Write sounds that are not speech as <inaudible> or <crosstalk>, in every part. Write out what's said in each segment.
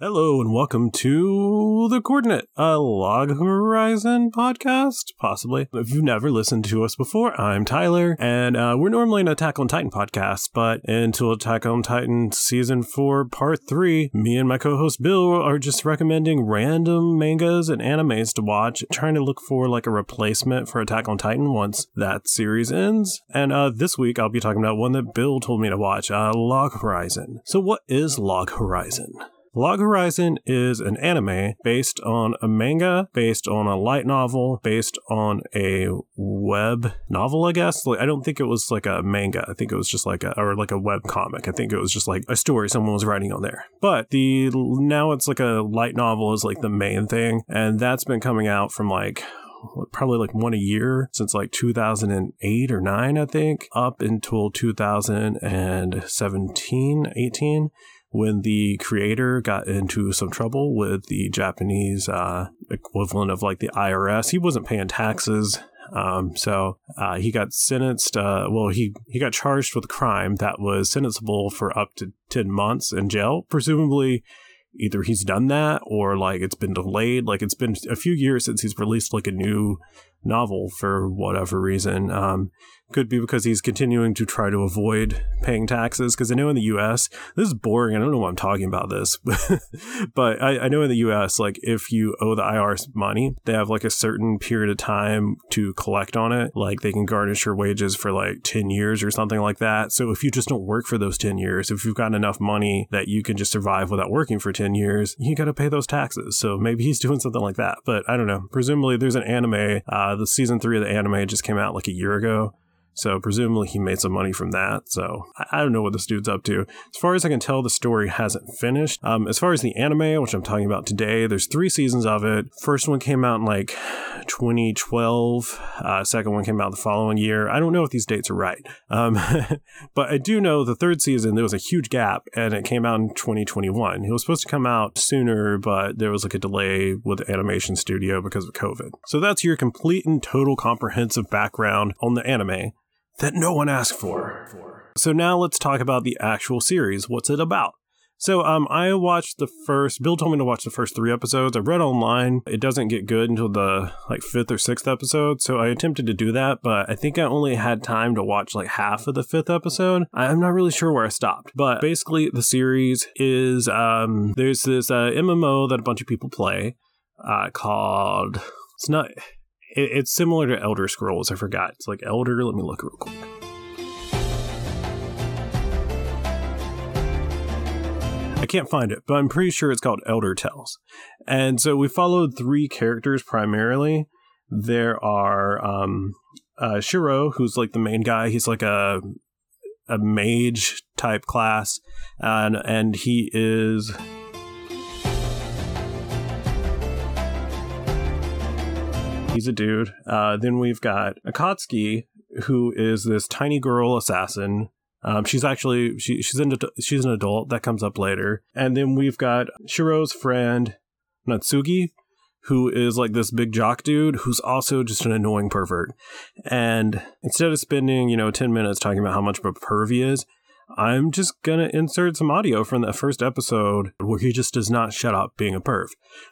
Hello and welcome to The Coordinate, a Log Horizon podcast, possibly. If you've never listened to us before, I'm Tyler, and uh, we're normally an Attack on Titan podcast, but until Attack on Titan Season 4, Part 3, me and my co-host Bill are just recommending random mangas and animes to watch, trying to look for like a replacement for Attack on Titan once that series ends. And uh, this week I'll be talking about one that Bill told me to watch, uh, Log Horizon. So what is Log Horizon? Log Horizon is an anime based on a manga, based on a light novel, based on a web novel, I guess. Like, I don't think it was like a manga. I think it was just like a, or like a web comic. I think it was just like a story someone was writing on there. But the, now it's like a light novel is like the main thing. And that's been coming out from like probably like one a year since like 2008 or 9 i think up until 2017 18 when the creator got into some trouble with the Japanese uh, equivalent of like the IRS. He wasn't paying taxes. Um, so uh, he got sentenced. Uh, well, he he got charged with a crime that was sentenceable for up to ten months in jail. Presumably, either he's done that or like it's been delayed. Like it's been a few years since he's released like a new novel for whatever reason. Um, could be because he's continuing to try to avoid paying taxes. Because I know in the US, this is boring. I don't know why I'm talking about this, <laughs> but I, I, know in the US, like if you owe the IRS money, they have like a certain period of time to collect on it. Like they can garnish your wages for like 10 years or something like that. So if you just don't work for those 10 years, if you've got enough money that you can just survive without working for 10 years, you got to pay those taxes. So maybe he's <laughs> doing something like that. But I don't know. Presumably there's an anime. Uh, the season three of the anime just came out like a year ago. So presumably he made some money from that. So I don't know what this dude's up to. As far as I can tell, the story hasn't finished. Um, as far as the anime, which I'm talking about today, there's three seasons of it. First one came out in like 2012. Uh, second one came out the following year. I don't know if these dates are right. Um, <laughs> but I do know the third season, there was a huge gap and it came out in 2021. It was supposed to come out sooner, but there was like a delay with the animation studio because of COVID. So that's your complete and total comprehensive background on the anime that no one asked for. So now let's talk about the actual series. What's it about? So um, I watched the first. Bill told me to watch the first three episodes. I read online. It doesn't get good until the like fifth or sixth episode. So I attempted to do that, but I think I only had time to watch like half of the fifth episode. I'm not really sure where I stopped. But basically, the series is um, there's this uh, MMO that a bunch of people play uh, called. It's not it, it's similar to Elder Scrolls. I forgot. It's like Elder. Let me look real quick. I can't find it, but I'm pretty sure it's called Elder Tales. And so we followed three characters primarily. There are um, uh, Shiro, who's like the main guy. He's like a a mage type class, and and he is He's a dude. Uh, then we've got Akatsuki, who is this tiny girl assassin. Um, she's actually she, she's an she's an adult that comes up later, and then we've got Shiro's friend Natsuki, who is like this big jock dude who's also just an annoying pervert. And instead of spending you know ten minutes talking about how much of a perv he is, I'm just gonna insert some audio from that first episode where he just does not shut up being a perv.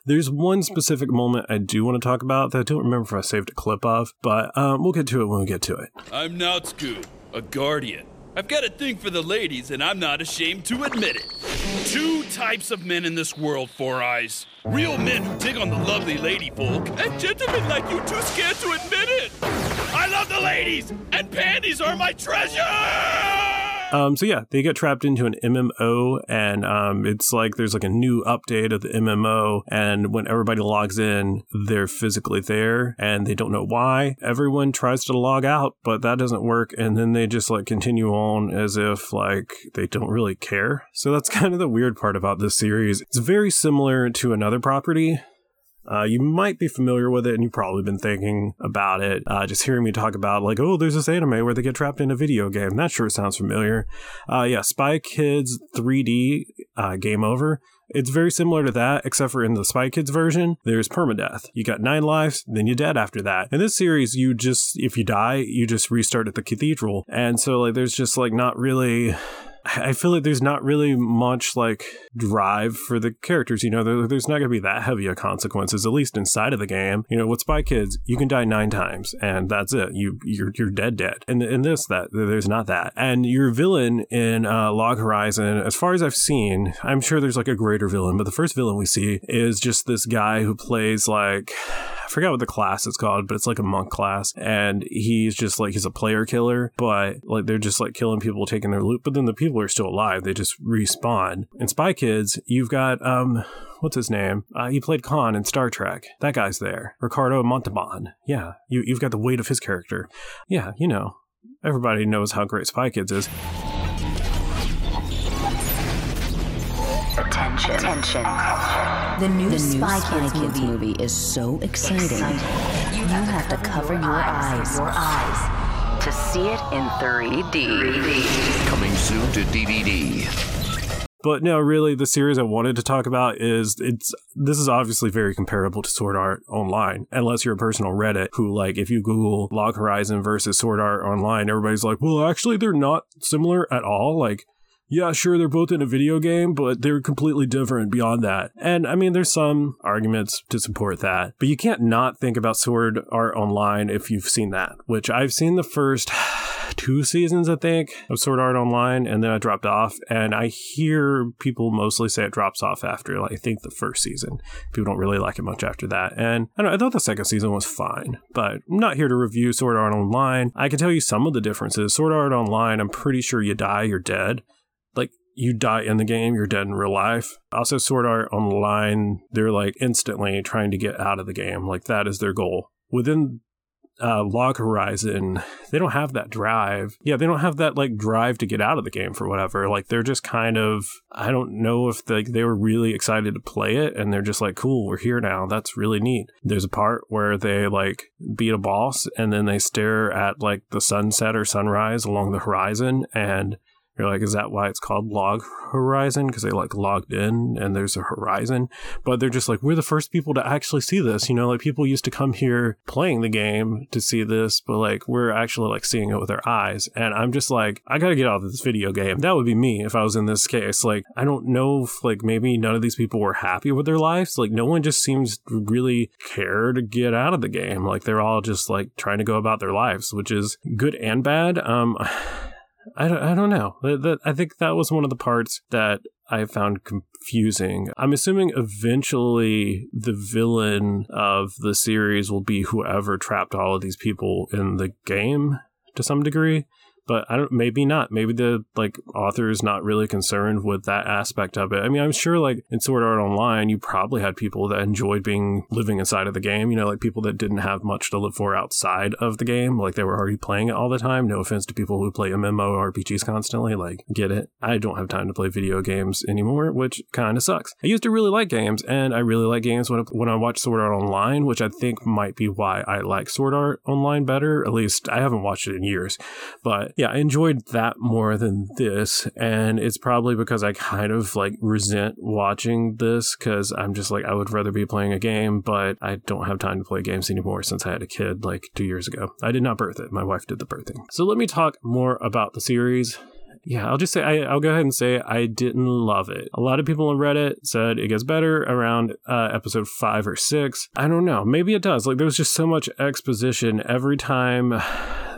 There's one specific moment I do want to talk about that I don't remember if I saved a clip of, but um, we'll get to it when we get to it. I'm Naotsugu, a guardian. I've got a thing for the ladies, and I'm not ashamed to admit it. Two types of men in this world, Four Eyes. Real men who dig on the lovely lady folk, and gentlemen like you too scared to admit it. I love the ladies, and panties are my treasure! Um, so yeah, they get trapped into an MMO, and um, it's like there's like a new update of the MMO, and when everybody logs in, they're physically there, and they don't know why. Everyone tries to log out, but that doesn't work, and then they just like continue on as if like they don't really care. So that's <laughs> kind of the weird part about this series. It's very similar to another property uh, you might be familiar with it and you've probably been thinking about it. Uh, just hearing me talk about, like, oh, there's this anime where they get trapped in a video game. That sure sounds familiar. Uh, yeah, Spy Kids 3D uh, Game Over. It's very similar to that, except for in the Spy Kids version, there's permadeath. You got nine lives, then you're dead after that. In this series, you just, if you die, you just restart at the cathedral. And so, like, there's just, like, not really I feel like there's not really much like drive for the characters. You know, there, there's not going to be that heavy of consequences, at least inside of the game. You know, with Spy Kids, you can die nine times and that's it. You you're you're dead dead. And in this, that there's not that. And your villain in uh, Log Horizon, as far as I've seen, I'm sure there's like a greater villain, but the first villain we see is just this guy who plays like I forgot what the class is called, but it's like a monk class. And he's just like, he's a player killer, but like they're just like killing people, taking their loot. But then the people are still alive. They just respawn. In Spy Kids, you've got, um, what's his name? Uh, he played Khan in Star Trek. That guy's there. Ricardo Montalban. Yeah. You, you've got the weight of his character. Yeah. You know, everybody knows how great Spy Kids is. Attention. Attention. The new, the Spy, Kids, Kids movie. movie. is so exciting. exciting. You, you have, have to cover, your, your eyes. Your eyes to see it in 3D. 3D. Coming soon to DVD. But no, really, the series I wanted to talk about is it's this is obviously very comparable to Sword Art Online, unless you're a person on Reddit who like if you Google Log Horizon versus Sword Art Online, everybody's like, well, actually, they're not similar at all. Like yeah, sure, they're both in a video game, but they're completely different beyond that. And I mean, there's some arguments to support that, but you can't not think about Sword Art Online if you've seen that, which I've seen the first <sighs> two seasons, I think, of Sword Art Online, and then I dropped off. And I hear people mostly say it drops off after, like, I think the first season. People don't really like it much after that. And I, I thought the second season was fine, but I'm not here to review Sword Art Online. I can tell you some of the differences. Sword Art Online, I'm pretty sure you die, you're dead you die in the game, you're dead in real life. Also, Sword Art Online, they're like instantly trying to get out of the game. Like that is their goal. Within uh, Log Horizon, they don't have that drive. Yeah, they don't have that like drive to get out of the game for whatever. Like they're just kind of, I don't know if they, they were really excited to play it and they're just like, cool, we're here now. That's really neat. There's a part where they like beat a boss and then they stare at like the sunset or sunrise along the horizon and you're like, is that why it's called Log Horizon? Because they like logged in and there's a horizon. But they're just like, we're the first people to actually see this. You know, like people used to come here playing the game to see this, but like we're actually like seeing it with our eyes. And I'm just like, I gotta get out of this video game. That would be me if I was in this case. Like, I don't know if like maybe none of these people were happy with their lives. Like, no one just seems to really care to get out of the game. Like, they're all just like trying to go about their lives, which is good and bad. Um, <sighs> I don't, I don't know. I think that was one of the parts that I found confusing. I'm assuming eventually the villain of the series will be whoever trapped all of these people in the game to some degree but I don't maybe not. Maybe the like author is not really concerned with that aspect of it. I mean, I'm sure like in Sword Art Online, you probably had people that enjoyed being living inside of the game, you know, like people that didn't have much to live for outside of the game, like they were already playing it all the time. No offense to people who play MMO RPGs constantly, like get it. I don't have time to play video games anymore, which kind of sucks. I used to really like games and I really like games when I, when I watch Sword Art Online, which I think might be why I like Sword Art Online better. At least I haven't watched it in years, but yeah, I enjoyed that more than this. And it's probably because I kind of like resent watching this because I'm just like, I would rather be playing a game, but I don't have time to play games anymore since I had a kid like two years ago. I did not birth it. My wife did the birthing. So let me talk more about the series yeah, I'll just say I, will go ahead and say I didn't love it. A lot of people on Reddit said it gets better around uh, episode five or six. I don't know. Maybe it does. Like there was just so much exposition every time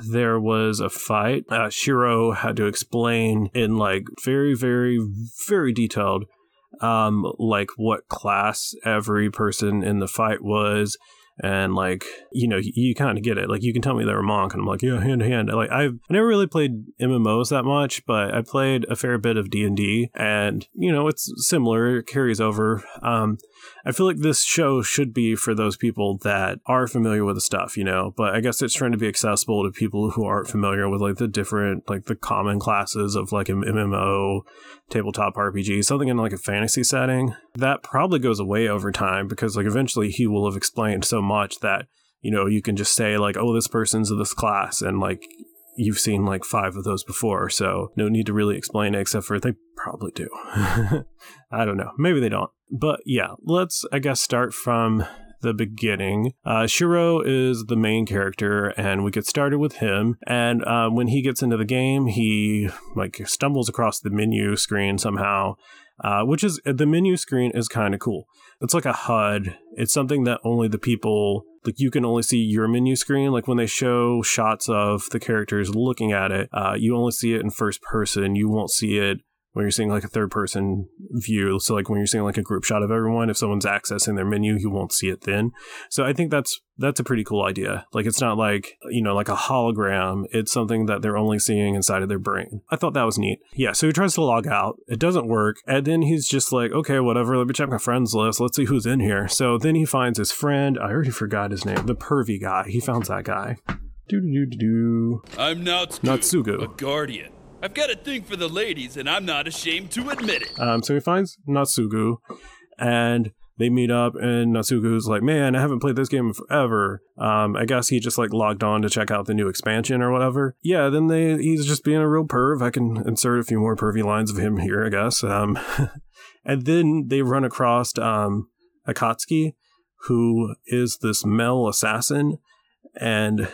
there was a fight. Uh, Shiro had to explain in like very, very, very detailed, um, like what class every person in the fight was. And like you know you, kind of get it. Like you can tell me they're a monk and i'm like yeah hand to hand. Like i've I never really played mmos that much but i played a fair bit of d&d and you know it's similar. It carries over. Um I feel like this show should be for those people that are familiar with the stuff, you know, but I guess it's trying to be accessible to people who aren't familiar with like the different, like the common classes of like an MMO, tabletop RPG, something in like a fantasy setting. That probably goes away over time because like eventually he will have explained so much that, you know, you can just say like, oh, this person's of this class and like you've seen like five of those before, so no need to really explain it, except for they probably do. <laughs> I don't know. Maybe they don't. But yeah, let's, I guess, start from the beginning. Uh, Shiro is the main character, and we get started with him. And uh, when he gets into the game, he like stumbles across the menu screen somehow, uh, which is the menu screen is kind of cool. It's like a HUD. It's something that only the people like you can only see your menu screen. Like when they show shots of the characters looking at it, uh, you only see it in first person. You won't see it when you're seeing like a third person view. So like when you're seeing like a group shot of everyone, if someone's accessing their menu, you won't see it then. So I think that's that's a pretty cool idea. Like it's not like, you know, like a hologram. It's something that they're only seeing inside of their brain. I thought that was neat. Yeah, so he tries to log out. It doesn't work. And then he's just like, okay, whatever, let me check my friends list. Let's see who's in here. So then he finds his friend. I already forgot his name. The pervy guy. He found that guy. Do do do do. I'm Natsugu, Natsugu. a guardian. I've got a thing for the ladies, and I'm not ashamed to admit it. Um, so he finds Natsugu, and they meet up, and Natsugu's like, "Man, I haven't played this game in forever." Um, I guess he just like logged on to check out the new expansion or whatever. Yeah, then they he's just being a real perv. I can insert a few more pervy lines of him here, I guess. Um, <laughs> and then they run across um, Akatsuki, who is this male assassin, and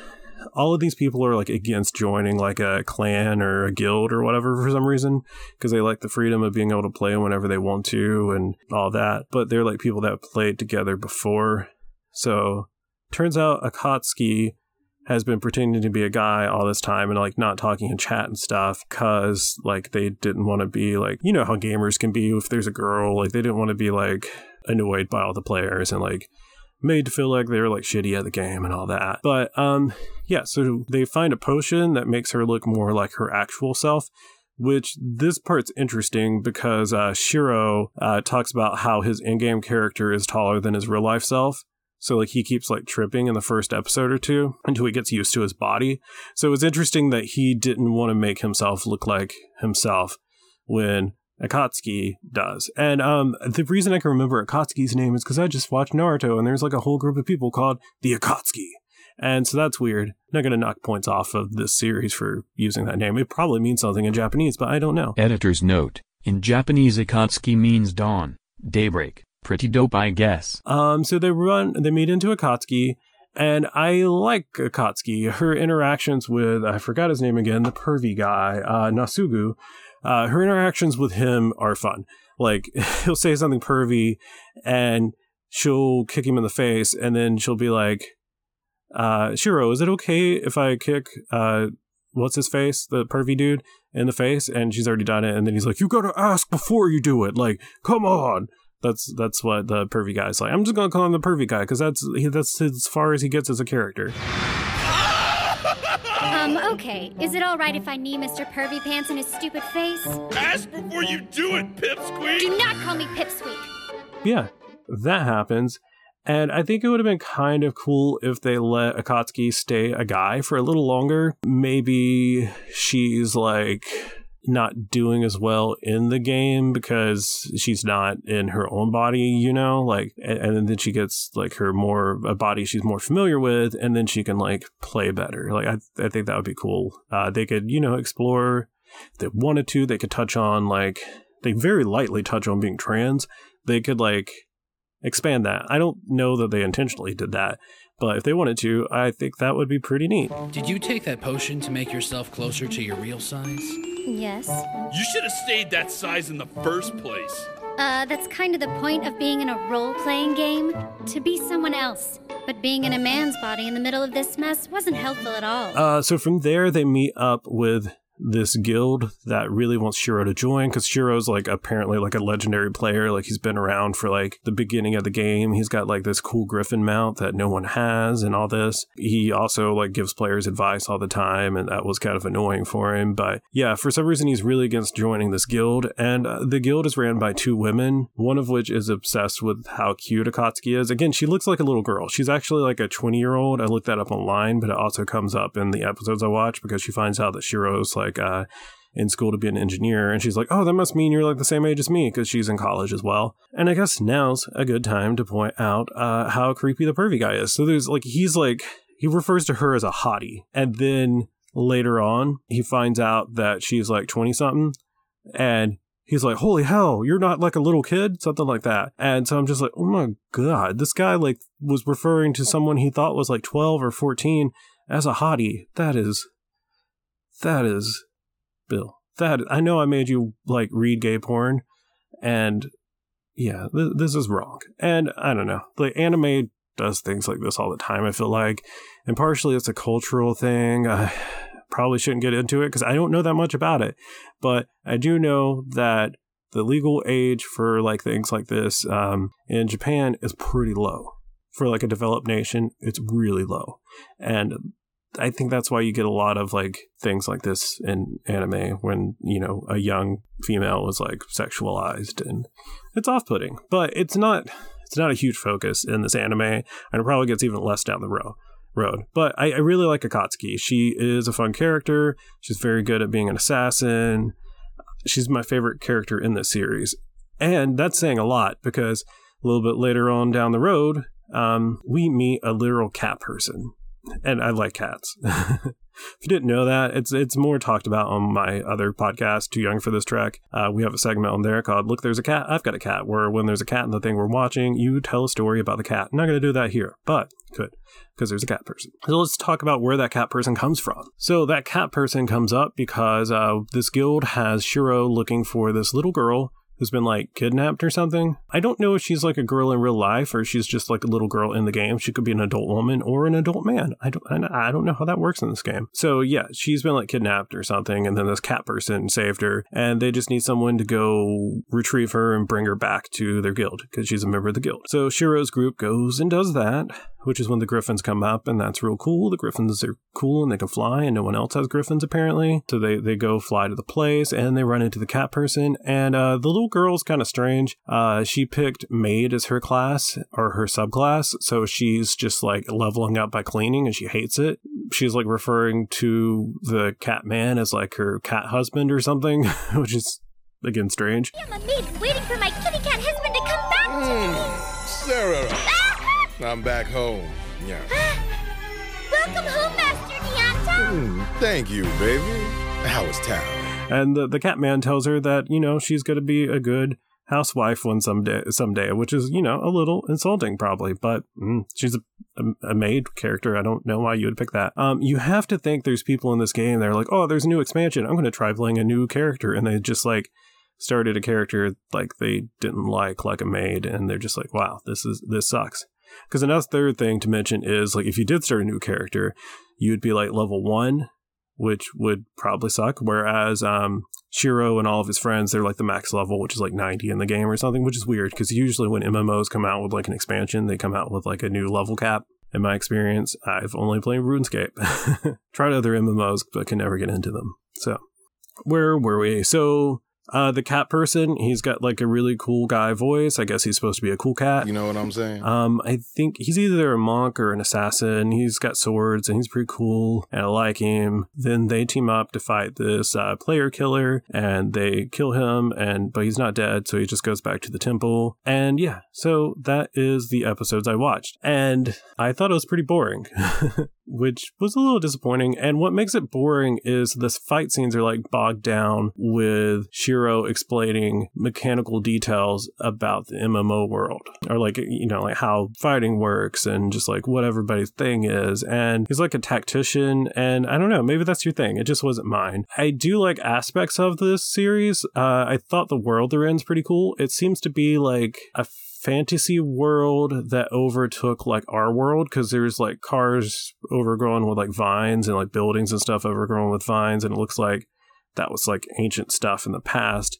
all of these people are like against joining like a clan or a guild or whatever for some reason because they like the freedom of being able to play whenever they want to and all that. But they're like people that played together before. So turns out Akatsuki has been pretending to be a guy all this time and like not talking in chat and stuff because like they didn't want to be like you know how gamers can be if there's a girl like they didn't want to be like annoyed by all the players and like made to feel like they were like shitty at the game and all that. But um yeah, so they find a potion that makes her look more like her actual self. Which this part's interesting because uh, Shiro uh, talks about how his in-game character is taller than his real life self. So like he keeps like tripping in the first episode or two until he gets used to his body. So it's interesting that he didn't want to make himself look like himself when Akatsuki does. And um, the reason I can remember Akatsuki's name is because I just watched Naruto and there's like a whole group of people called the Akatsuki. And so that's weird. Not going to knock points off of this series for using that name. It probably means something in Japanese, but I don't know. Editor's note. In Japanese Akatsuki means dawn, daybreak. Pretty dope I guess. Um, so they run, they meet into Akatsuki, and I like Akatsuki. Her interactions with, I forgot his name again, the pervy guy, uh, Nasugu, uh, her interactions with him are fun. Like, <laughs> he'll say something pervy, and she'll kick him in the face, and then she'll be like, uh, Shiro, is it okay if I kick, uh, what's his face, the pervy dude, in the face? And she's already done it, and then he's like, you gotta ask before you do it. Like, come on. That's that's what the pervy guy's like. I'm just gonna call him the pervy guy because that's he, that's as far as he gets as a character. Okay. Is it alright if I knee Mr. Pervy Pants in his stupid face? Ask before you do it, Pipsqueak! Do not call me Pipsqueak! Yeah, that happens. And I think it would have been kind of cool if they let Akatsuki stay a guy for a little longer. Maybe she's like not doing as well in the game because she's not in her own body, you know, like, and, and then she gets like her more a body she's more familiar with, and then she can like play better. Like, I, I think that would be cool. Uh, they could, you know, explore. If they wanted to, they could touch on like they very lightly touch on being trans. They could like expand that. I don't know that they intentionally did that, but if they wanted to, I think that would be pretty neat. Did you take that potion to make yourself closer to your real size? Yes. You should have stayed that size in the first place. Uh, that's kind of the point of being in a role playing game to be someone else. But being in a man's body in the middle of this mess wasn't helpful at all. Uh, so from there, they meet up with this guild that really wants Shiro to join because Shiro's like apparently like a legendary player. Like he's been around for like the beginning of the game. He's got like this cool griffin mount that no one has and all this. He also like gives players advice all the time and that was kind of annoying for him. But yeah, for some reason he's really against joining this guild. And uh, the guild is ran by two women, one of which is obsessed with how cute Akatsuki is. Again, she looks like a little girl. She's actually like a 20 year old. I looked that up online, but it also comes up in the episodes I watch because she finds out that Shiro's like uh, in school to be an engineer. And she's like, oh, that must mean you're like the same age as me because she's in college as well. And I guess now's a good time to point out uh, how creepy the pervy guy is. So there's like, he's like, he refers to her as a hottie. And then later on, he finds out that she's like 20 something. And he's like, "Holy hell, you're not like a little kid," something like that. And so I'm just like, "Oh my god, this guy like was referring to someone he thought was like 12 or 14 as a hottie. That is, that is, Bill. That I know I made you like read gay porn, and yeah, th- this is wrong. And I don't know, like anime does things like this all the time. I feel like, and partially it's a cultural thing. I probably shouldn't get into it because I don't know that much about it, but I do know that the legal age for like things like this um, in Japan is pretty low. For like a developed nation, it's really low, and I think that's why you get a lot of like things like this in anime when, you know, a young female is like sexualized and it's off-putting. But it's not it's not a huge focus in this anime and it probably gets even less down the road road. But I, I really like Akatsuki. She is a fun character. She's very good at being an assassin. She's my favorite character in this series. And that's saying a lot because a little bit later on down the road, um, we meet a literal cat person and I like cats. <laughs> if you didn't know that, it's it's more talked about on my other podcast, Too Young for This Trek. Uh, we have a segment on there called "Look, There's a Cat, I've Got a Cat," where when there's a cat in the thing we're watching, you tell a story about the cat. I'm not going to do that here, but could because there's a cat person. So let's talk about where that cat person comes from. So that cat person comes up because uh, this guild has Shiro looking for this little girl who's been like kidnapped or something. I don't know if she's like a girl in real life or she's just like a little girl in the game. She could be an adult woman or an adult man. I don't I don't know how that works in this game. So yeah, she's been like kidnapped or something and then this cat person saved her and they just need someone to go retrieve her and bring her back to their guild because she's a member of the guild. So Shiro's group goes and does that which is when the griffins come up, and that's real cool. The griffins are cool and they can fly, and no one else has griffins apparently. So they, they go fly to the place and they run into the cat person. And uh, the little girl's kind of strange. Uh, she picked maid as her class or her subclass, so she's just like leveling up by cleaning, and she hates it. She's like referring to the cat man as like her cat husband or something, <laughs> which is again strange. I'm a maid waiting for my kitty cat husband to come back to me. Serara, I'm back home. Yeah. <gasps> Welcome home, Master Nyanta. Mm, thank you, baby. How was town? And the, the cat man tells her that, you know, she's going to be a good housewife one someday, someday, which is, you know, a little insulting probably, but mm, she's a, a, a, maid character. I don't know why you would pick that. Um, you have to think there's people in this game that are like, oh, there's a new expansion. I'm going to try playing a new character. And they just like started a character like they didn't like, like a maid. And they're just like, wow, this is, this sucks. Because another third thing to mention is like if you did start a new character, you'd be like level one, which would probably suck. Whereas um, Shiro and all of his friends, they're like the max level, which is like 90 in the game or something, which is weird because usually when MMOs come out with like an expansion, they come out with like a new level cap. In my experience, I've only played RuneScape. <laughs> Tried other MMOs, but can never get into them. So, where were we? So, uh, the cat person, he's got like a really cool guy voice. I guess he's supposed to be a cool cat. You know what I'm saying? Um, I think he's either a monk or an assassin. He's got swords and he's pretty cool, and I like him. Then they team up to fight this uh, player killer, and they kill him. And but he's not dead, so he just goes back to the temple. And yeah, so that is the episodes I watched, and I thought it was pretty boring. <laughs> which was a little disappointing. And what makes it boring is the fight scenes are like bogged down with Shiro explaining mechanical details about the MMO world, or like, you know, like how fighting works and just like what everybody's thing is. And he's like a tactician, and I don't know, maybe that's your thing. It just wasn't mine. I do like aspects of this series. Uh, I thought the world they're in is pretty cool. It seems to be like a fantasy world that overtook like our world because there's like cars overgrown with like vines and like buildings and stuff overgrown with vines and it looks like that was like ancient stuff in the past.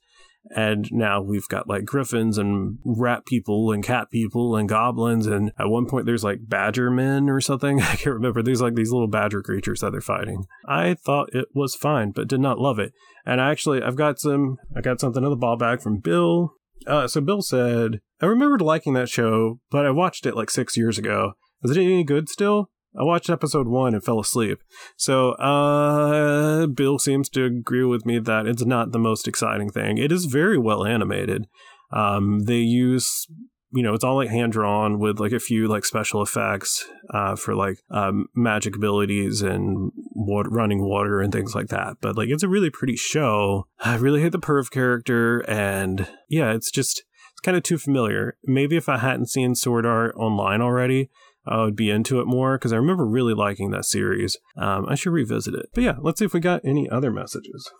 And now we've got like griffins and rat people and cat people and goblins and at one point there's like badger men or something. <laughs> I can't remember. There's like these little badger creatures that they're fighting. I thought it was fine but did not love it. And actually i've got some i got something in the ball bag from bill. Uh, so Bill said, I remembered liking that show, but I watched it like six years ago. Is it any good still? I watched episode one and fell asleep. So, uh, Bill seems to agree with me that it's not the most exciting thing. It is very well animated. Um, they use, you know, it's all like hand drawn with like a few like special effects, uh, for like, um, magic abilities and water, running water and things like that. But like, it's a really pretty show. I really hate the perv character, and yeah, it's just kind of too familiar. Maybe if I hadn't seen Sword Art online already, I would be into it more because I remember really liking that series. Um, I should revisit it. But yeah, let's see if we got any other messages.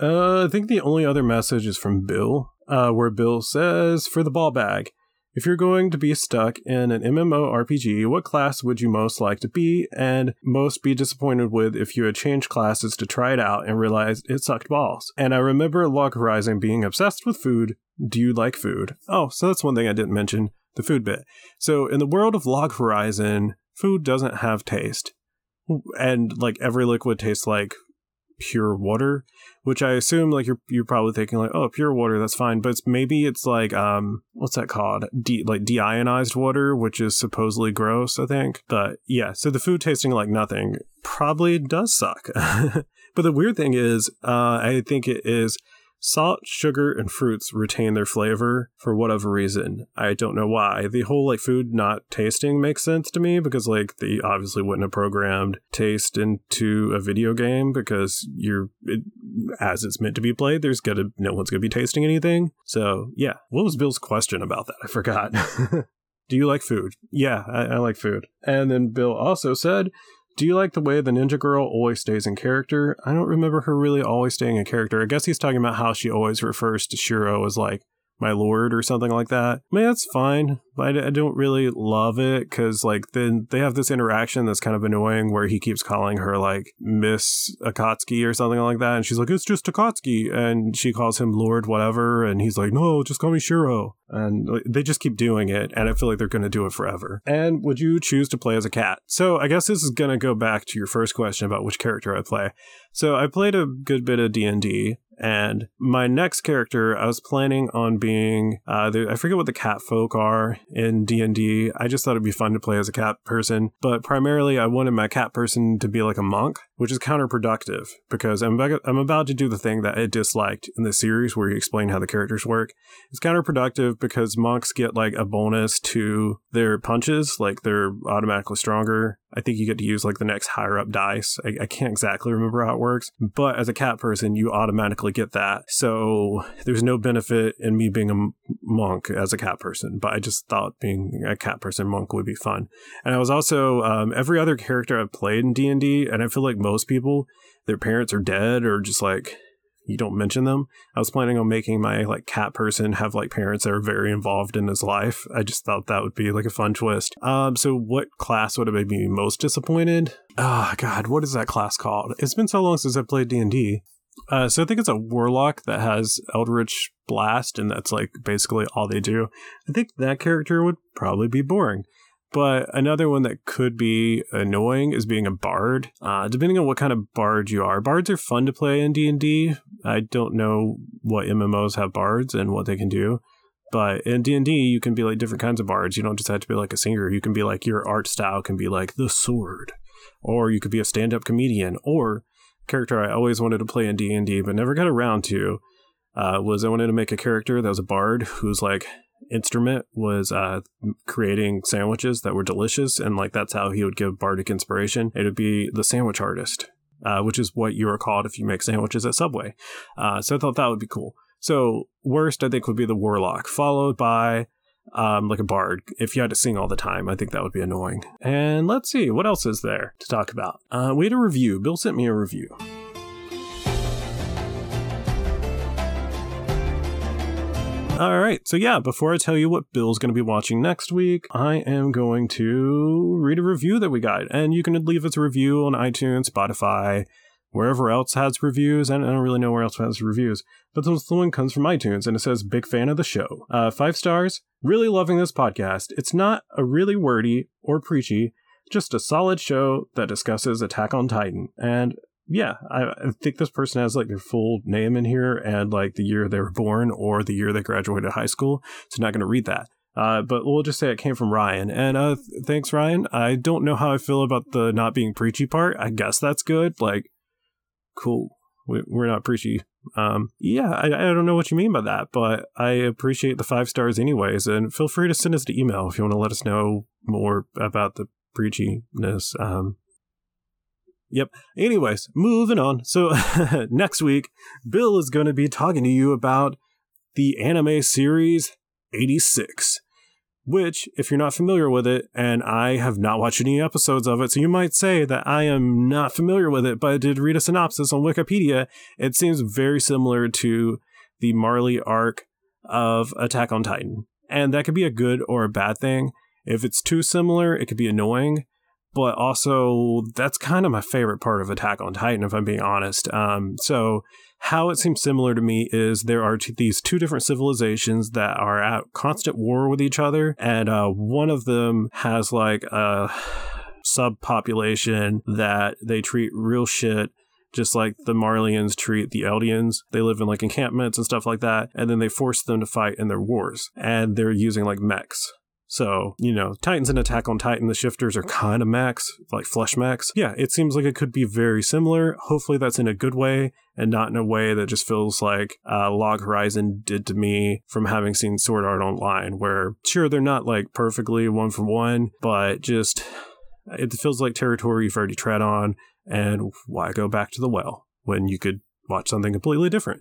Uh, I think the only other message is from Bill, uh, where Bill says, For the ball bag, if you're going to be stuck in an MMORPG, what class would you most like to be and most be disappointed with if you had changed classes to try it out and realized it sucked balls? And I remember Log Horizon being obsessed with food. Do you like food? Oh, so that's one thing I didn't mention the food bit. So in the world of Log Horizon, food doesn't have taste. And like every liquid tastes like pure water, which I assume like you're you're probably thinking like, oh, pure water, that's fine. But it's, maybe it's like um, what's that called? De- like deionized water, which is supposedly gross, I think. But yeah, so the food tasting like nothing probably does suck. <laughs> but the weird thing is, uh, I think it is Salt, sugar, and fruits retain their flavor for whatever reason. I don't know why. The whole like food not tasting makes sense to me because like they obviously wouldn't have programmed taste into a video game because you're it, as it's meant to be played. There's gonna no one's gonna be tasting anything. So yeah, what was Bill's question about that? I forgot. <laughs> Do you like food? Yeah, I, I like food. And then Bill also said, do you like the way the ninja girl always stays in character? I don't remember her really always staying in character. I guess he's talking about how she always refers to Shiro as like my lord or something like that. I mean, that's fine, but I, I don't really love it because like then they have this interaction that's kind of annoying where he keeps calling her like Miss Akatsuki or something like that, and she's like, "It's just Akatsuki," and she calls him Lord whatever, and he's like, "No, just call me Shiro." And they just keep doing it, and I feel like they're going to do it forever. And would you choose to play as a cat? So I guess this is going to go back to your first question about which character I play. So I played a good bit of D and D, and my next character, I was planning on being, uh, the, I forget what the cat folk are in D&D. I just thought it'd be fun to play as a cat person, but primarily I wanted my cat person to be like a monk, which is counterproductive because I'm about, I'm about to do the thing that I disliked in the series where you explain how the characters work. It's counterproductive because monks get like a bonus to their punches, like they're automatically stronger. I think you get to use like the next higher up dice. I, I can't exactly remember how it works, but as a cat person, you automatically get that. So there's no benefit in me being a monk as a cat person, but I just thought being a cat person monk would be fun. And I was also um, every other character I've played in D and D, and I feel like most people, their parents are dead or just like you don't mention them. I was planning on making my like cat person have like parents that are very involved in his life. I just thought that would be like a fun twist. Um, so what class would have made me most disappointed? Oh God, what is that class called? It's been so long since I played D and D. Uh, so I think it's a warlock that has Eldritch Blast, and that's like basically all they do. I think that character would probably be boring. But another one that could be annoying is being a bard. Uh, depending on what kind of bard you are, bards are fun to play in D and D. I don't know what MMOs have bards and what they can do, but in D and D you can be like different kinds of bards. You don't just have to be like a singer. You can be like your art style can be like the sword, or you could be a stand-up comedian, or character I always wanted to play in D and D but never got around to. Uh, was I wanted to make a character that was a bard who's like instrument was uh, creating sandwiches that were delicious, and like that's how he would give bardic inspiration. It would be the sandwich artist, uh, which is what you are called if you make sandwiches at Subway. Uh, so I thought that would be cool. So worst, I think, would be the warlock, followed by um, like a bard. If you had to sing all the time, I think that would be annoying. And let's see, what else is there to talk about? Uh, we had a review. Bill sent me a review. All right. So, yeah, before I tell you what Bill's going to be watching next week, I am going to read a review that we got. And you can leave us a review on iTunes, Spotify, wherever else has reviews. I don't really know where else has reviews. But this one comes from iTunes and it says, Big fan of the show. Uh, five stars. Really loving this podcast. It's not a really wordy or preachy, just a solid show that discusses Attack on Titan. And yeah, I, I, think this person has like their full name in here and like the year they were born or the year they graduated high school. So not going to read that. Uh, but we'll just say it came from Ryan. And uh, th- thanks, Ryan. I don't know how I feel about the not being preachy part. I guess that's good. Like, cool. We, we're not preachy. Um, yeah, I, I don't know what you mean by that, but I appreciate the five stars anyways. And feel free to send us an email if you want to let us know more about the preachiness. Um, Yep. Anyways, moving on. So <laughs> next week, Bill is going to be talking to you about the anime series 86, which, if you're not familiar with it, and I have not watched any episodes of it, so you might say that I am not familiar with it, but I did read a synopsis on Wikipedia. It seems very similar to the Marley arc of Attack on Titan. And that could be a good or a bad thing. If it's too similar, it could be annoying but also that's kind of my favorite part of Attack on Titan, if I'm being honest. Um, so how it seems similar to me is there are t- these two different civilizations that are at constant war with each other, and uh, one of them has like a subpopulation that they treat real shit just like the Marleyans treat the Eldians. They live in like encampments and stuff like that, and then they force them to fight in their wars, and they're using like mechs. So, you know, Titans and Attack on Titan, the shifters are kind of max, like flesh max. Yeah, it seems like it could be very similar. Hopefully, that's in a good way and not in a way that just feels like uh, Log Horizon did to me from having seen Sword Art Online, where sure, they're not like perfectly one for one, but just it feels like territory you've already tread on. And why go back to the well when you could watch something completely different?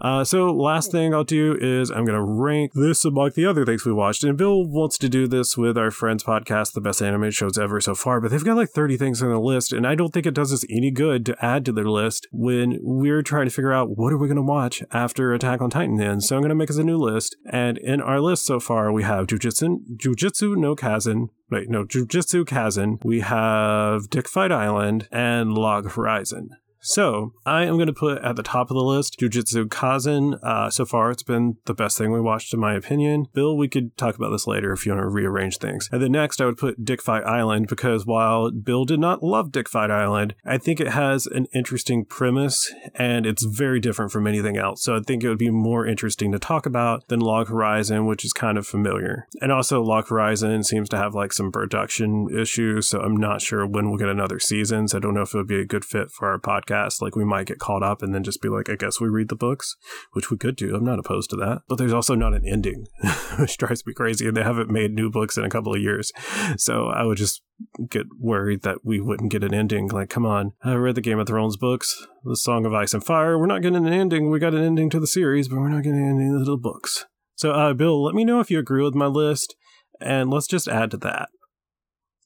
Uh, so last thing I'll do is I'm going to rank this among the other things we watched. And Bill wants to do this with our friends podcast, the best animated shows ever so far, but they've got like 30 things on the list. And I don't think it does us any good to add to their list when we're trying to figure out what are we going to watch after Attack on Titan ends. So I'm going to make us a new list. And in our list so far, we have Jujutsu, Jujutsu no Kaisen, Wait, no, Jujutsu Kaisen. We have Dick Fight Island and Log Horizon. So I am going to put at the top of the list Jujutsu Kaisen. Uh, so far, it's been the best thing we watched, in my opinion. Bill, we could talk about this later if you want to rearrange things. And then next, I would put Dick Fight Island because while Bill did not love Dick Fight Island, I think it has an interesting premise and it's very different from anything else. So I think it would be more interesting to talk about than Log Horizon, which is kind of familiar. And also, Log Horizon seems to have like some production issues, so I'm not sure when we'll get another season. So I don't know if it would be a good fit for our podcast podcast. Like we might get caught up and then just be like, I guess we read the books, which we could do. I'm not opposed to that. But there's also not an ending, <laughs> which drives me crazy. And they haven't made new books in a couple of years. So I would just get worried that we wouldn't get an ending. Like, come on, I read the Game of Thrones books, The Song of Ice and Fire. We're not getting an ending. We got an ending to the series, but we're not getting any the books. So, uh, Bill, let me know if you agree with my list, and let's just add to that.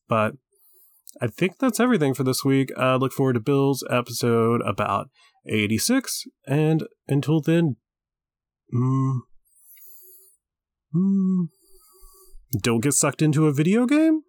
But I think that's everything for this week. I look forward to Bill's episode about 86. And until then, mm, mm, don't get sucked into a video game?